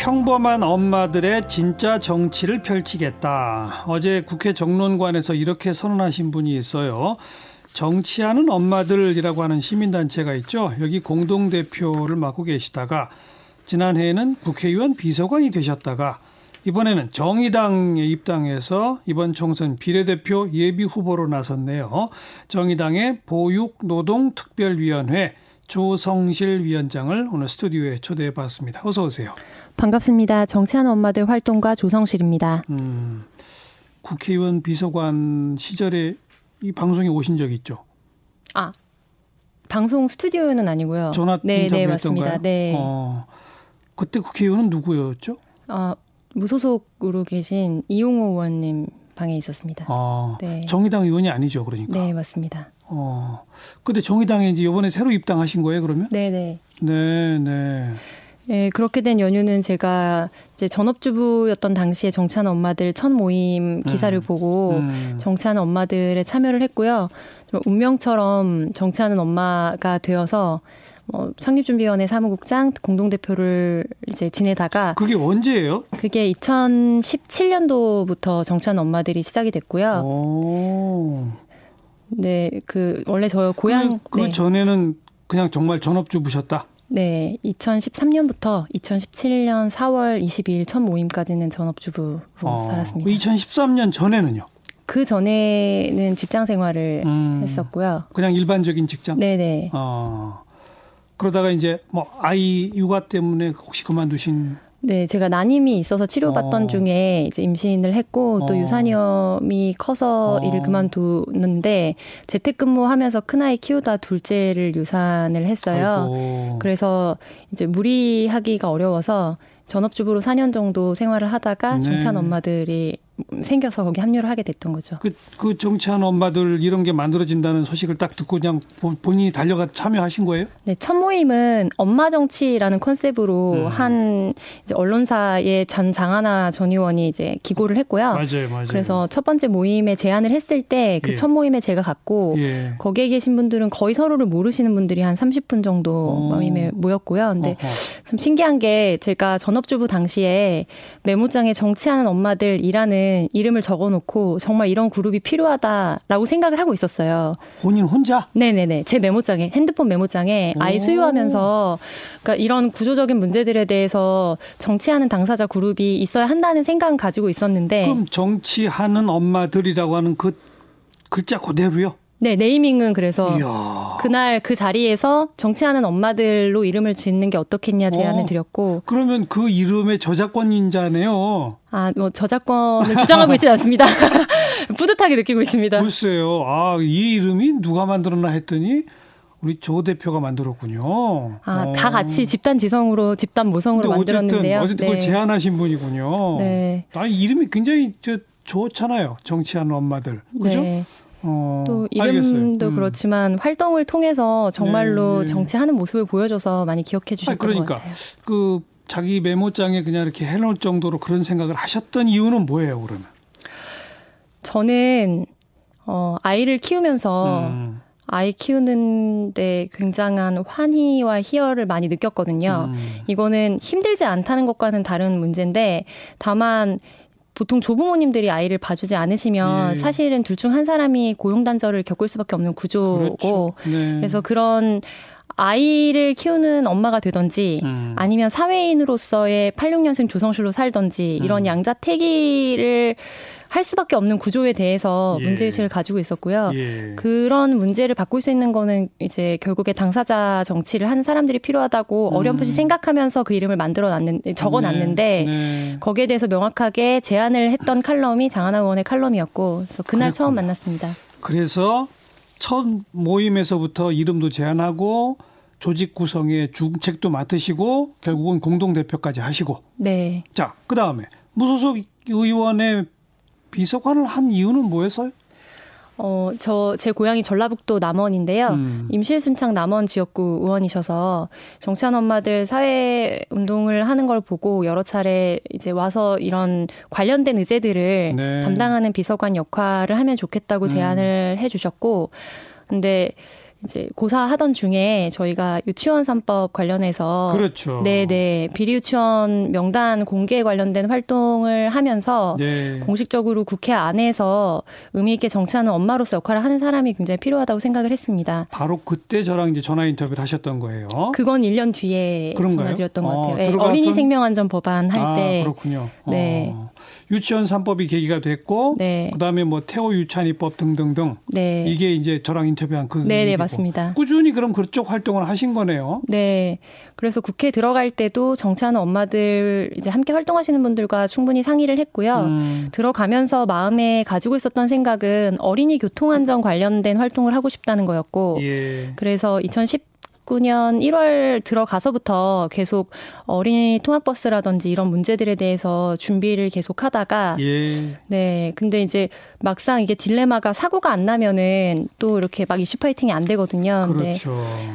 평범한 엄마들의 진짜 정치를 펼치겠다. 어제 국회 정론관에서 이렇게 선언하신 분이 있어요. 정치하는 엄마들이라고 하는 시민단체가 있죠. 여기 공동대표를 맡고 계시다가 지난해에는 국회의원 비서관이 되셨다가 이번에는 정의당에 입당해서 이번 총선 비례대표 예비 후보로 나섰네요. 정의당의 보육노동특별위원회 조성실 위원장을 오늘 스튜디오에 초대해 봤습니다. 어서 오세요. 반갑습니다. 정치하는 엄마들 활동가 조성실입니다. 음, 국회의원 비서관 시절에 이 방송에 오신 적 있죠? 아, 방송 스튜디오는 아니고요. 전화 네, 인터뷰 네, 맞습니다. 네. 어, 그때 국회의원은 누구였죠? 어, 무소속으로 계신 이용호 의원님 방에 있었습니다. 아, 네. 정의당 의원이 아니죠, 그러니까. 네, 맞습니다. 어. 근데 정의당에 이제 이번에 새로 입당하신 거예요, 그러면? 네, 네. 네, 네. 예, 그렇게 된 연유는 제가 이제 전업주부였던 당시에 정치하는 엄마들 첫 모임 기사를 음. 보고 음. 정치하는 엄마들에 참여를 했고요. 운명처럼 정치하는 엄마가 되어서 어, 창립준비위원회 사무국장 공동대표를 이제 지내다가 그게 언제예요? 그게 2017년도부터 정치하는 엄마들이 시작이 됐고요. 오. 네, 그 원래 저 고향 그, 그 네. 전에는 그냥 정말 전업주부셨다. 네, 2013년부터 2017년 4월 22일 첫 모임까지는 전업주부로 어, 살았습니다. 2013년 전에는요? 그 전에는 직장 생활을 음, 했었고요. 그냥 일반적인 직장? 네네. 어, 그러다가 이제 뭐 아이 육아 때문에 혹시 그만두신 네, 제가 난임이 있어서 치료받던 어. 중에 이제 임신을 했고 또 어. 유산염이 커서 어. 일을 그만두는데 재택근무하면서 큰 아이 키우다 둘째를 유산을 했어요. 아이고. 그래서 이제 무리하기가 어려워서 전업주부로 4년 정도 생활을 하다가 네. 정찬 엄마들이 생겨서 거기 합류를 하게 됐던 거죠. 그, 그 정치하는 엄마들 이런 게 만들어진다는 소식을 딱 듣고 그냥 본인이 달려가 참여하신 거예요? 네, 첫 모임은 엄마 정치라는 컨셉으로 음. 한 이제 언론사의 전 장하나 전 의원이 이제 기고를 했고요. 맞아요, 맞아요. 그래서 첫 번째 모임에 제안을 했을 때 그첫 예. 모임에 제가 갔고 예. 거기에 계신 분들은 거의 서로를 모르시는 분들이 한 30분 정도 오. 모임에 모였고요. 근데 어허. 좀 신기한 게 제가 전업주부 당시에 메모장에 정치하는 엄마들이라는 이름을 적어놓고 정말 이런 그룹이 필요하다라고 생각을 하고 있었어요. 본인 혼자? 네네네. 제 메모장에 핸드폰 메모장에 아이 수유하면서 그러니까 이런 구조적인 문제들에 대해서 정치하는 당사자 그룹이 있어야 한다는 생각은 가지고 있었는데 그럼 정치하는 엄마들이라고 하는 그 글자 그대로요? 네, 네이밍은 그래서 이야. 그날 그 자리에서 정치하는 엄마들로 이름을 짓는 게 어떻겠냐 제안을 어, 드렸고. 그러면 그 이름의 저작권인자네요. 아, 뭐 저작권을 주장하고 있지 않습니다. 뿌듯하게 느끼고 있습니다. 글쎄요. 아, 이 이름이 누가 만들었나 했더니 우리 조 대표가 만들었군요. 아, 어. 다 같이 집단 지성으로 집단 모성으로 만들었는데요. 어쨌든, 어쨌든 네. 그걸 제안하신 분이군요. 네. 아, 이름이 굉장히 저 좋잖아요. 정치하는 엄마들. 그죠? 네. 어, 또 이름도 음. 그렇지만 활동을 통해서 정말로 네. 정치하는 모습을 보여줘서 많이 기억해 주셨던 그러니까, 것 같아요. 그 자기 메모장에 그냥 이렇게 해놓을 정도로 그런 생각을 하셨던 이유는 뭐예요, 그러면? 저는 어, 아이를 키우면서 음. 아이 키우는데 굉장한 환희와 희열을 많이 느꼈거든요. 음. 이거는 힘들지 않다는 것과는 다른 문제인데 다만 보통 조부모님들이 아이를 봐주지 않으시면 예. 사실은 둘 중 한 사람이 고용 단절을 겪을 수밖에 없는 구조고 그렇죠. 네. 그래서 그런 아이를 키우는 엄마가 되던지 음. 아니면 사회인으로서의 86년생 조성실로 살던지 이런 음. 양자택일을 할 수밖에 없는 구조에 대해서 예. 문제의식을 가지고 있었고요. 예. 그런 문제를 바꿀 수 있는 거는 이제 결국에 당사자 정치를 하는 사람들이 필요하다고 음. 어렴풋이 생각하면서 그 이름을 만들어 놨는, 적어 놨는데 네. 네. 거기에 대해서 명확하게 제안을 했던 칼럼이 장하나 의원의 칼럼이었고 그래서 그날 그랬구나. 처음 만났습니다. 그래서 첫 모임에서부터 이름도 제안하고 조직 구성의 중책도 맡으시고 결국은 공동 대표까지 하시고. 네. 자, 그다음에 무소속 의원의 비서관을 한 이유는 뭐였어요? 어, 저, 제 고향이 전라북도 남원인데요. 음. 임실순창 남원 지역구 의원이셔서 정치한 엄마들 사회 운동을 하는 걸 보고 여러 차례 이제 와서 이런 관련된 의제들을 네. 담당하는 비서관 역할을 하면 좋겠다고 음. 제안을 해 주셨고, 근데 이제 고사하던 중에 저희가 유치원 3법 관련해서 그렇죠. 네, 네. 비리 유치원 명단 공개 관련된 활동을 하면서 네. 공식적으로 국회 안에서 의미 있게 정치하는 엄마로서 역할을 하는 사람이 굉장히 필요하다고 생각을 했습니다. 바로 그때 저랑 이제 전화 인터뷰를 하셨던 거예요. 그건 1년 뒤에 그런가요? 전화드렸던 것 같아요. 어, 네, 어린이 생명안전 법안 할 아, 때. 그렇군요. 네. 어. 유치원 3법이 계기가 됐고 네. 그다음에 뭐 태호 유치원이법 등등등 네. 이게 이제 저랑 인터뷰한 그 네, 네, 맞습니다. 꾸준히 그럼 그쪽 활동을 하신 거네요. 네. 그래서 국회 들어갈 때도 정치하는 엄마들 이제 함께 활동하시는 분들과 충분히 상의를 했고요. 음. 들어가면서 마음에 가지고 있었던 생각은 어린이 교통 안전 관련된 활동을 하고 싶다는 거였고 예. 그래서 2010 2019년 1월 들어가서부터 계속 어린이 통학버스라든지 이런 문제들에 대해서 준비를 계속 하다가 예. 네 근데 이제 막상 이게 딜레마가 사고가 안 나면은 또 이렇게 막 이슈 파이팅이 안 되거든요. 그렇죠.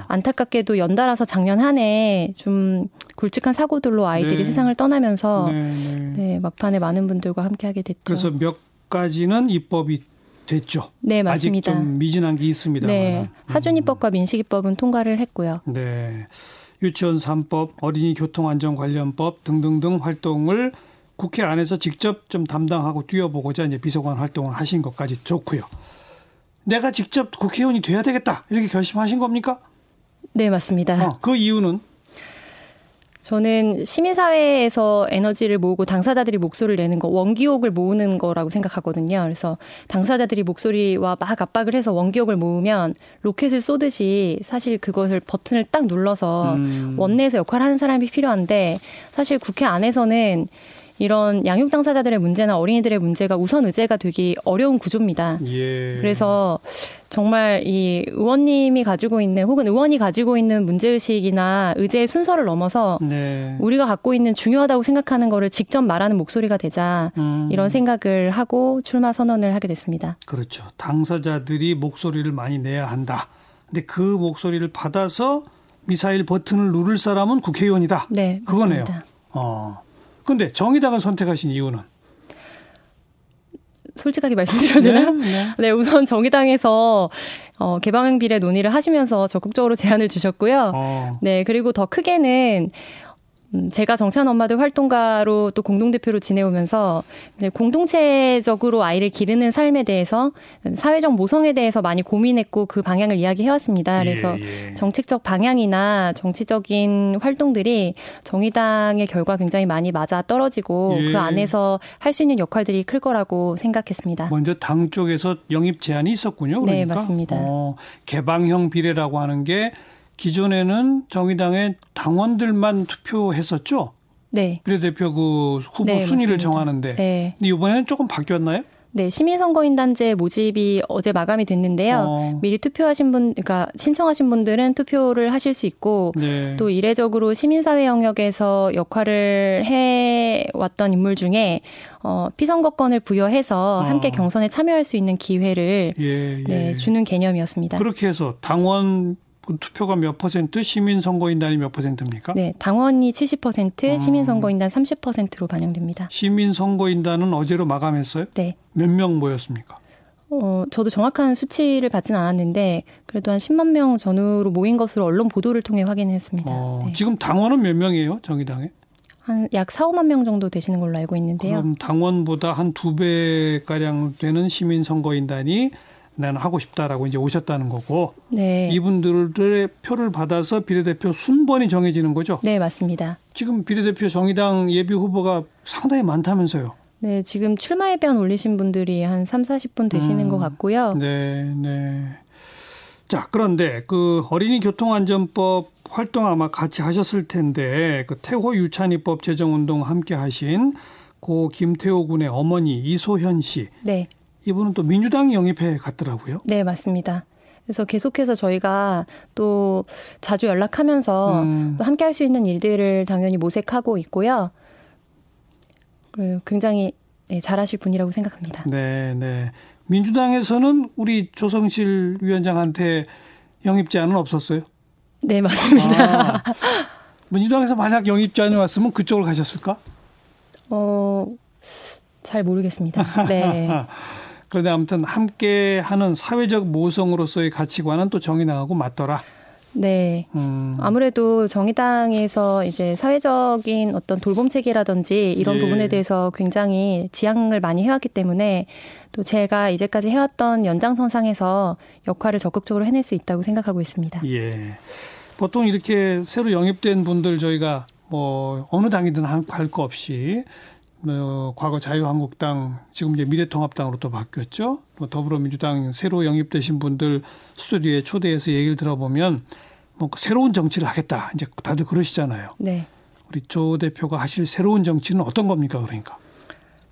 안타깝게도 연달아서 작년 한 해 좀 굵직한 사고들로 아이들이 네. 세상을 떠나면서 네, 네. 네, 막판에 많은 분들과 함께 하게 됐죠. 그래서 몇 가지는 입법이 됐죠. 네, 맞습니다. 아직 좀 미진한 게 있습니다. 네. 하준이법과 민식이법은 통과를 했고요. 네. 유치원 3법, 어린이 교통안전 관련법 등등등 활동을 국회 안에서 직접 좀 담당하고 뛰어보고자 이제 비서관 활동을 하신 것까지 좋고요. 내가 직접 국회의원이 돼야 되겠다 이렇게 결심하신 겁니까? 네, 맞습니다. 어, 그 이유는 저는 시민사회에서 에너지를 모으고 당사자들이 목소리를 내는 거, 원기옥을 모으는 거라고 생각하거든요. 그래서 당사자들이 목소리와 막 압박을 해서 원기옥을 모으면 로켓을 쏘듯이 사실 그것을 버튼을 딱 눌러서 음. 원내에서 역할을 하는 사람이 필요한데 사실 국회 안에서는 이런 양육 당사자들의 문제나 어린이들의 문제가 우선 의제가 되기 어려운 구조입니다. 예. 그래서 정말 이 의원님이 가지고 있는 혹은 의원이 가지고 있는 문제의식이나 의제의 순서를 넘어서 네. 우리가 갖고 있는 중요하다고 생각하는 거를 직접 말하는 목소리가 되자 음. 이런 생각을 하고 출마 선언을 하게 됐습니다. 그렇죠. 당사자들이 목소리를 많이 내야 한다. 근데 그 목소리를 받아서 미사일 버튼을 누를 사람은 국회의원이다. 네, 그거네요. 맞습니다. 어. 근데 정의당을 선택하신 이유는? 솔직하게 말씀드려도 되나요? 네, 네. 네, 우선 정의당에서 어, 개방 비례 논의를 하시면서 적극적으로 제안을 주셨고요. 어. 네, 그리고 더 크게는 음, 제가 정치하는 엄마들 활동가로 또 공동대표로 지내오면서 공동체적으로 아이를 기르는 삶에 대해서 사회적 모성에 대해서 많이 고민했고 그 방향을 이야기해왔습니다. 예, 그래서 예, 예. 정책적 방향이나 정치적인 활동들이 정의당의 결과 굉장히 많이 맞아 떨어지고 예. 그 안에서 할 수 있는 역할들이 클 거라고 생각했습니다. 먼저 당 쪽에서 영입 제안이 있었군요. 네, 그러니까? 네, 맞습니다. 어, 개방형 비례라고 하는 게 기존에는 정의당의 당원들만 투표했었죠. 네. 비례대표 그 후보 네, 순위를 맞습니다. 정하는데. 네. 근데 이번에는 조금 바뀌었나요? 네, 시민선거인단제 모집이 어제 마감이 됐는데요. 어. 미리 투표하신 분, 그러니까 신청하신 분들은 투표를 하실 수 있고 네. 또 이례적으로 시민사회 영역에서 역할을 해 왔던 인물 중에 어, 피선거권을 부여해서 어. 함께 경선에 참여할 수 있는 기회를 예, 예. 네, 주는 개념이었습니다. 그렇게 해서 당원 투표가 몇 퍼센트, 시민 선거인단이 몇 퍼센트입니까? 네, 당원이 70%, 음. 시민 선거인단 30%로 반영됩니다. 시민 선거인단은 어제로 마감했어요? 네. 몇 명 모였습니까? 어, 저도 정확한 수치를 받진 않았는데 그래도 한 10만 명 전후로 모인 것으로 언론 보도를 통해 확인했습니다. 어, 네. 지금 당원은 몇 명이에요, 정의당에? 한약 4, 5만 명 정도 되시는 걸로 알고 있는데요. 그럼 당원보다 한 두 배가량 되는 시민 선거인단이 나는 하고 싶다라고 이제 오셨다는 거고 네. 이분들의 표를 받아서 비례대표 순번이 정해지는 거죠. 네, 맞습니다. 지금 비례대표 정의당 예비 후보가 상당히 많다면서요. 네, 지금 출마 예배안 올리신 분들이 한 3, 40분 되시는 음, 것 같고요. 네, 네. 자, 그런데 그 어린이 교통안전법 활동 아마 같이 하셨을 텐데 그 태호 유찬이법 제정 운동 함께 하신 고 김태호 군의 어머니 이소현 씨. 네. 이분은 또 민주당 영입해 갔더라고요. 네, 맞습니다. 그래서 계속해서 저희가 또 자주 연락하면서 음. 또 함께 할 수 있는 일들을 당연히 모색하고 있고요. 굉장히 네, 잘하실 분이라고 생각합니다. 네, 네. 민주당에서는 우리 조성실 위원장한테 영입 제안은 없었어요? 네, 맞습니다. 아, 민주당에서 만약 영입 제안이 왔으면 그쪽으로 가셨을까? 어, 잘 모르겠습니다. 네. 그런데 아무튼 함께 하는 사회적 모성으로서의 가치관은 또 정의당하고 맞더라. 네. 음. 아무래도 정의당에서 이제 사회적인 어떤 돌봄 체계라든지 이런 예. 부분에 대해서 굉장히 지향을 많이 해왔기 때문에 또 제가 이제까지 해왔던 연장선상에서 역할을 적극적으로 해낼 수 있다고 생각하고 있습니다. 예. 보통 이렇게 새로 영입된 분들 저희가 뭐 어느 당이든 할 거 없이 어, 과거 자유한국당 지금 이제 미래통합당으로 또 바뀌었죠. 뭐 더불어민주당 새로 영입되신 분들 스튜디오에 초대해서 얘기를 들어보면 뭐 새로운 정치를 하겠다 이제 다들 그러시잖아요. 네. 우리 조 대표가 하실 새로운 정치는 어떤 겁니까 그러니까?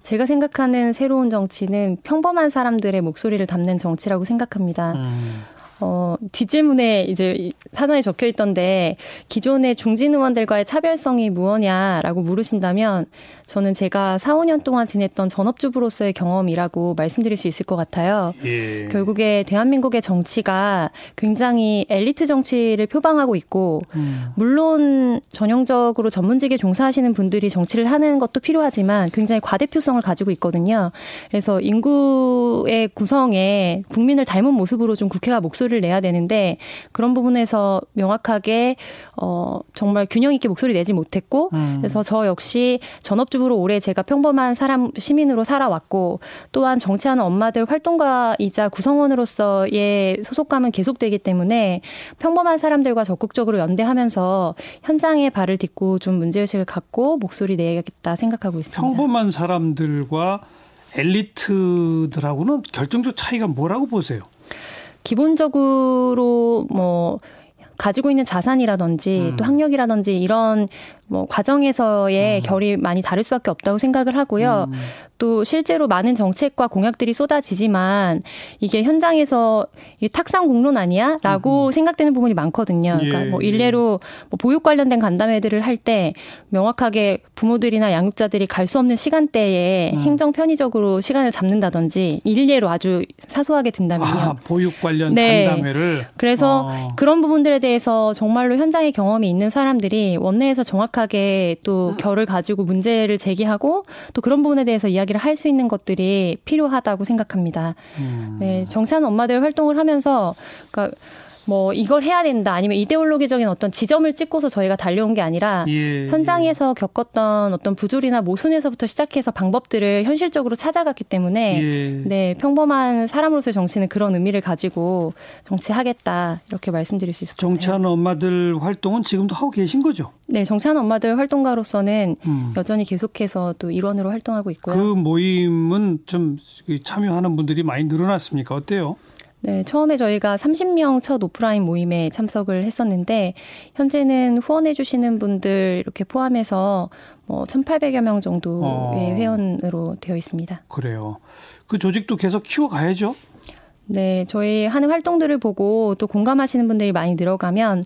제가 생각하는 새로운 정치는 평범한 사람들의 목소리를 담는 정치라고 생각합니다. 음. 어, 뒷질문에 이제 사전에 적혀 있던데 기존의 중진 의원들과의 차별성이 무엇냐라고 물으신다면 저는 제가 4, 5년 동안 지냈던 전업주부로서의 경험이라고 말씀드릴 수 있을 것 같아요. 예. 결국에 대한민국의 정치가 굉장히 엘리트 정치를 표방하고 있고 음. 물론 전형적으로 전문직에 종사하시는 분들이 정치를 하는 것도 필요하지만 굉장히 과대표성을 가지고 있거든요. 그래서 인구의 구성에 국민을 닮은 모습으로 좀 국회가 목소리를 내야 되는데 그런 부분에서 명확하게 어 정말 균형 있게 목소리 내지 못했고 음. 그래서 저 역시 전업 전 업주부로 오래 제가 평범한 사람 시민으로 살아왔고 또한 정치하는 엄마들 활동가이자 구성원으로서의 소속감은 계속되기 때문에 평범한 사람들과 적극적으로 연대하면서 현장에 발을 딛고 좀 문제의식을 갖고 목소리 내야겠다 생각하고 있습니다. 평범한 사람들과 엘리트들하고는 결정적 차이가 뭐라고 보세요? 기본적으로 뭐 가지고 있는 자산이라든지 음. 또 학력이라든지 이런 뭐 과정에서의 음. 결이 많이 다를 수밖에 없다고 생각을 하고요. 음. 또 실제로 많은 정책과 공약들이 쏟아지지만 이게 현장에서 이 탁상 공론 아니야?라고 음. 생각되는 부분이 많거든요. 그러니까 예. 뭐 일례로 뭐 보육 관련된 간담회들을 할 때 명확하게 부모들이나 양육자들이 갈 수 없는 시간대에 음. 행정 편의적으로 시간을 잡는다든지 일례로 아주 사소하게 든다면요. 아, 보육 관련 네. 간담회를 그래서 어. 그런 부분들에 대해서 정말로 현장의 경험이 있는 사람들이 원내에서 정확 하게 또 결을 가지고 문제를 제기하고 또 그런 부분에 대해서 이야기 이야기를 할 수 있는 것들이 필요하다고 생각합니다. 음. 네, 정치하는 엄마들 활동을 하면서 그러니까 뭐 이걸 해야 된다 아니면 이데올로기적인 어떤 지점을 찍고서 저희가 달려온 게 아니라 예, 현장에서 예. 겪었던 어떤 부조리나 모순에서부터 시작해서 방법들을 현실적으로 찾아갔기 때문에 예. 네 평범한 사람으로서의 정치는 그런 의미를 가지고 정치하겠다 이렇게 말씀드릴 수 있을 것 같아요. 정치하는 엄마들 활동은 지금도 하고 계신 거죠? 네, 정치하는 엄마들 활동가로서는 음. 여전히 계속해서 또 일원으로 활동하고 있고요. 그 모임은 좀 참여하는 분들이 많이 늘어났습니까? 어때요? 네, 처음에 저희가 30명 첫 오프라인 모임에 참석을 했었는데 현재는 후원해 주시는 분들 이렇게 포함해서 뭐 1,800여 명 정도의 어. 회원으로 되어 있습니다. 그래요. 그 조직도 계속 키워 가야죠. 네, 저희 하는 활동들을 보고 또 공감하시는 분들이 많이 늘어가면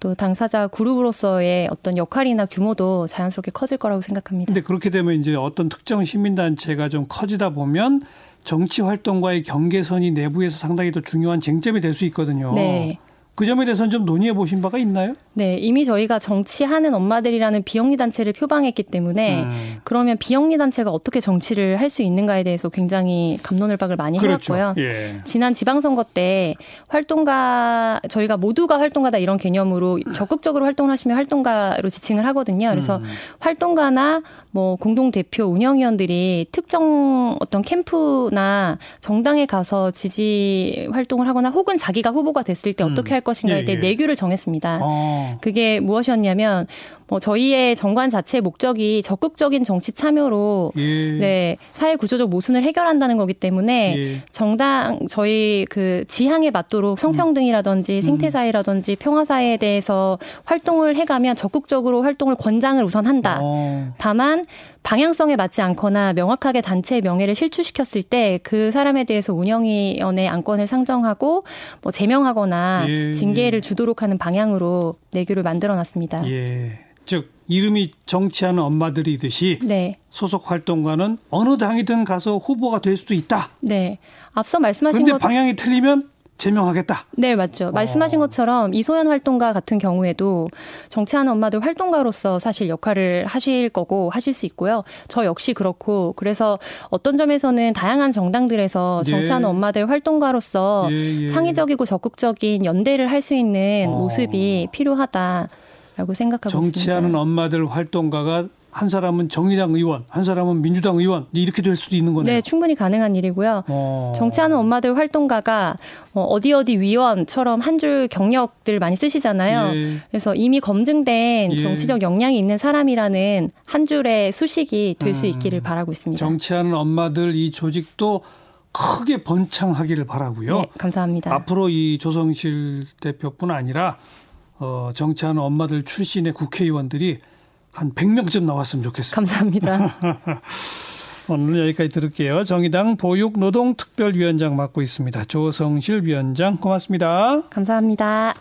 또 당사자 그룹으로서의 어떤 역할이나 규모도 자연스럽게 커질 거라고 생각합니다. 근데 그렇게 되면 이제 어떤 특정 시민단체가 좀 커지다 보면 정치 활동과의 경계선이 내부에서 상당히 또 중요한 쟁점이 될 수 있거든요. 네. 그 점에 대해서는 좀 논의해 보신 바가 있나요? 네, 이미 저희가 정치하는 엄마들이라는 비영리 단체를 표방했기 때문에 음. 그러면 비영리 단체가 어떻게 정치를 할 수 있는가에 대해서 굉장히 감론을박을 많이 그렇죠. 해왔고요. 예. 지난 지방선거 때 활동가 저희가 모두가 활동가다 이런 개념으로 적극적으로 활동을 하시면 활동가로 지칭을 하거든요. 그래서 음. 활동가나 뭐 공동 대표 운영위원들이 특정 어떤 캠프나 정당에 가서 지지 활동을 하거나 혹은 자기가 후보가 됐을 때 어떻게 할 것인가에 예, 대해 예. 내규를 정했습니다. 어. 그게 무엇이었냐면 뭐 저희의 정관 자체의 목적이 적극적인 정치 참여로 예. 네 사회 구조적 모순을 해결한다는 거기 때문에 예. 정당 저희 그 지향에 맞도록 성평등이라든지 음. 생태사회라든지 평화사회에 대해서 활동을 해가면 적극적으로 활동을 권장을 우선 한다. 어. 다만 방향성에 맞지 않거나 명확하게 단체의 명예를 실추시켰을 때 그 사람에 대해서 운영위원회 안건을 상정하고 뭐 제명하거나 예. 징계를 주도록 하는 방향으로 내규를 만들어 놨습니다. 예. 즉 이름이 정치하는 엄마들이듯이 네. 소속 활동가는 어느 당이든 가서 후보가 될 수도 있다. 네. 앞서 말씀하신 것 방향이 틀리면 제명하겠다. 네, 맞죠. 말씀하신 어. 것처럼 이소연 활동가 같은 경우에도 정치하는 엄마들 활동가로서 사실 역할을 하실 거고 하실 수 있고요. 저 역시 그렇고 그래서 어떤 점에서는 다양한 정당들에서 예. 정치하는 예. 엄마들 활동가로서 예, 예. 창의적이고 적극적인 연대를 할 수 있는 어. 모습이 필요하다라고 생각하고 정치하는 있습니다. 정치하는 엄마들 활동가가 한 사람은 정의당 의원, 한 사람은 민주당 의원 이렇게 될 수도 있는 거네요. 네, 충분히 가능한 일이고요. 어. 정치하는 엄마들 활동가가 뭐 어디 어디 위원처럼 한 줄 경력들 많이 쓰시잖아요. 예. 그래서 이미 검증된 예. 정치적 역량이 있는 사람이라는 한 줄의 수식이 될수 음. 있기를 바라고 있습니다. 정치하는 엄마들 이 조직도 크게 번창하기를 바라고요. 네, 감사합니다. 앞으로 이 조성실 대표뿐 아니라 어, 정치하는 엄마들 출신의 국회의원들이 한 100명쯤 나왔으면 좋겠습니다. 감사합니다. 오늘 여기까지 들을게요. 정의당 보육노동특별위원장 맡고 있습니다. 조성실 위원장 고맙습니다. 감사합니다.